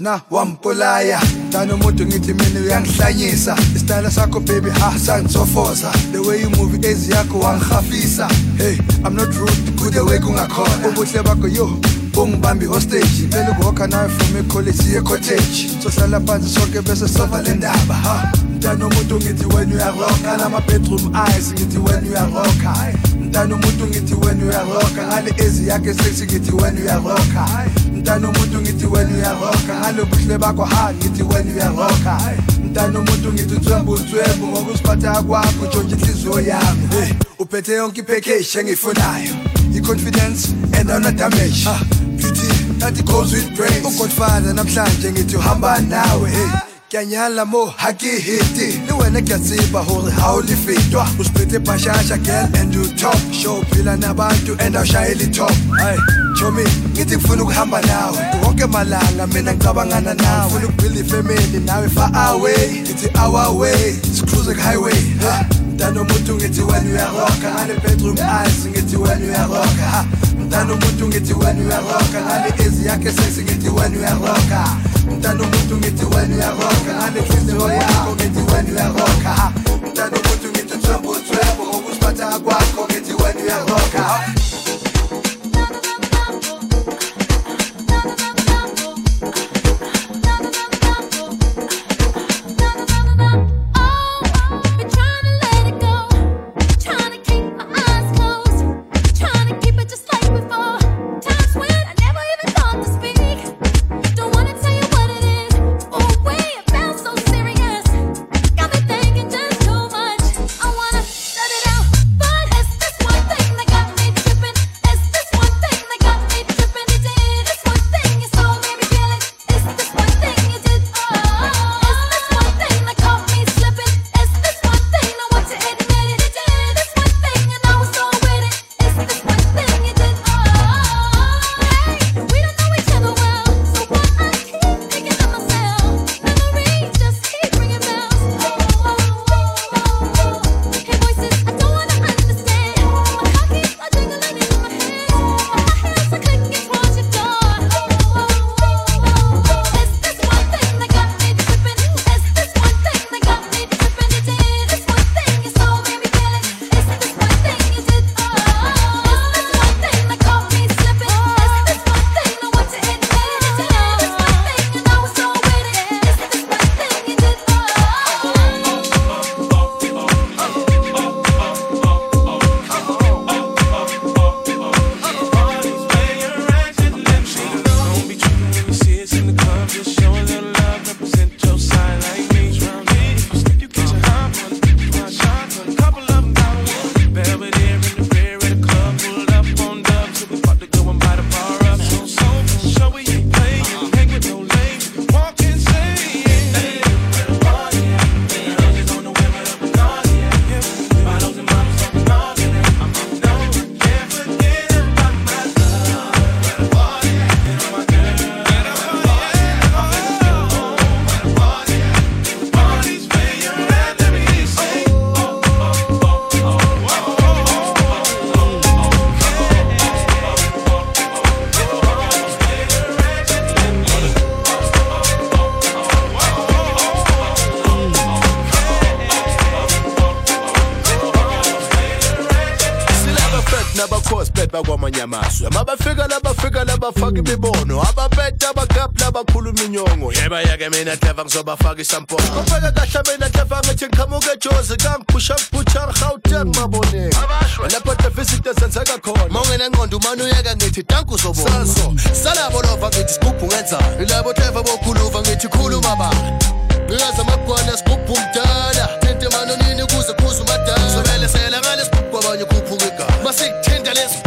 na wampolaya tani umuntu ngithi mina uyangihlanyisa. Isitayela sakho baby ha sangisofoza. The way you move ezi yakho wangihafisa hey i'm not rude kude way kungakhona. Ubuhle bakho yo bungibambi hostage phela ukuwokha nawe from ecollege siye cottage sohlala phansi sonke bese sova le ndaba ha. Mntana umuntu ngithi wena uyaroka nama-bedroom eyes ngithi wena uyaroka mntana umuntu ngithi wena uyaroka ngale ezi yakhe sexy ngithi wena uyaroka mntana umuntu ngithi wena uyaroka ngalo buhle bakho ha ngithi wena uyaroka mntana umuntu ngithi uthwembu uthwembu ngokusiphatha kwakho ntshontsha inhliziyo yami. Hey, uphethe yonke ipackage engiyifunayo i-confidence and ona-damage ah, beauty that goes with brains ugodfather namhlanje ngithi uhamba nawe. Hey kyanyala mo hakihiti Sonic and Ziba hold holy feet Usplit it by Shasha girl and you talk Show pila nabantu and I'll shyly top. Hey, show me, ngithi ngifuna ukuhamba nawe. Wonke malanga mina ngicabangana nawe. Ngifuna ukubuild ifamily nawe far away. It's our way, it's cruising highway Mntanomuntu ngithi when you are rocker the bedroom eyes ngithi when you are rocker mntana umuntu ngithi wena uyaroka ngale ezi yakhe sexy ngithi wena uyaroka mntana umuntu ngithi wena uyaroka ngale nhliziyo yakho ngithi wena uyaroka ha mntana umuntu ngithi thwembu ngokusiphatha kwakho ngithi wena uyaroka impongo yeba yake mina clever ngizobafaka isampongo ubheke kahle mina ngithi ngiqhamuka ejozi kangiphusha buchar hawuteng mabone lapho deficit khona mawungenangqondo umane uyeka ngithi tanku uzobona salabolova ngithi sigubhu ngenzani labo clever bokhuluva ngithi khuluma bani Ngiyazi amagwana sigubhu umdala Thinte mani nini ukuze khuze umadala Sobele sela ngale sigubhu kwabanye ukhuphuka igama Masikuthinta lesi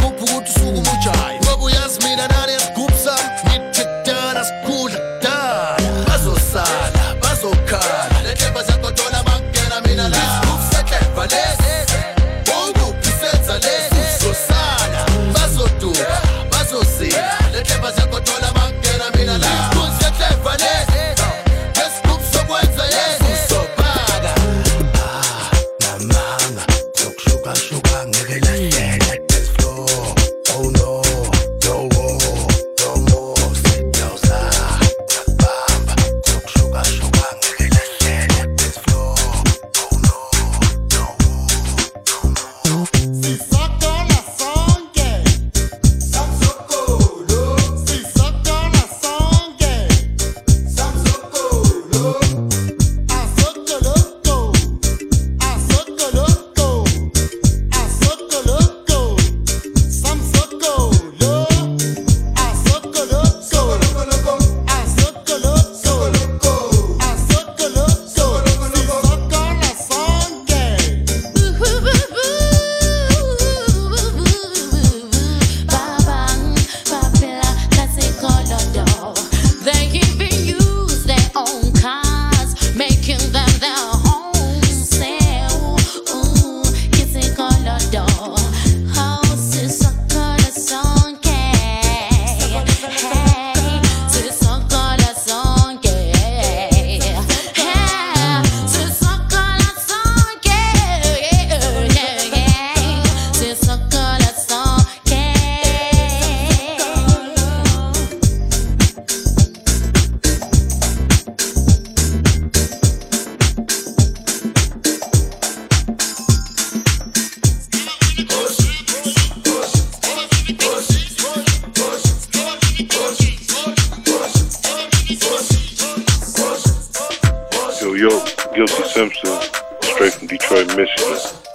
Detroit,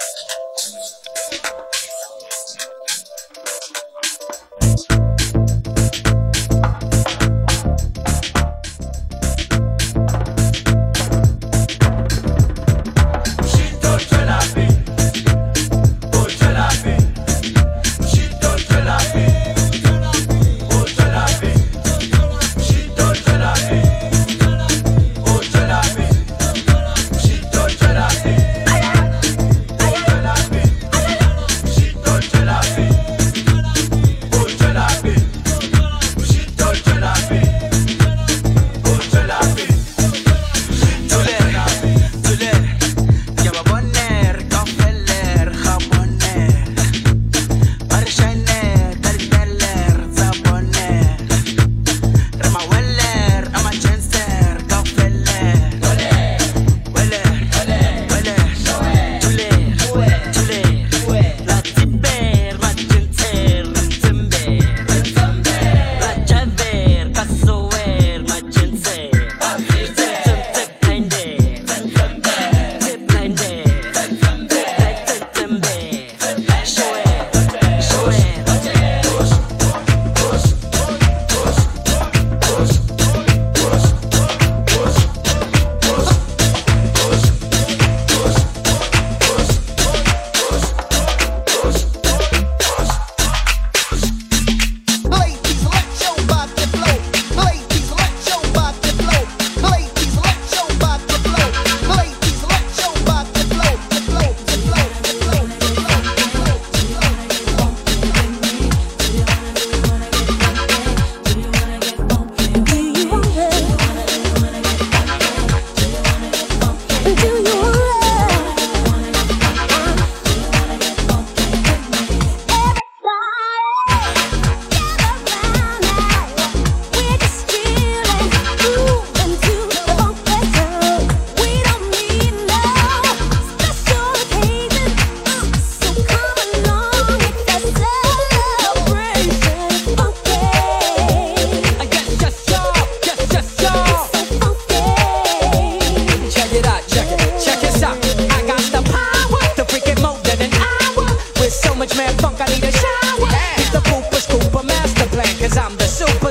I'm the super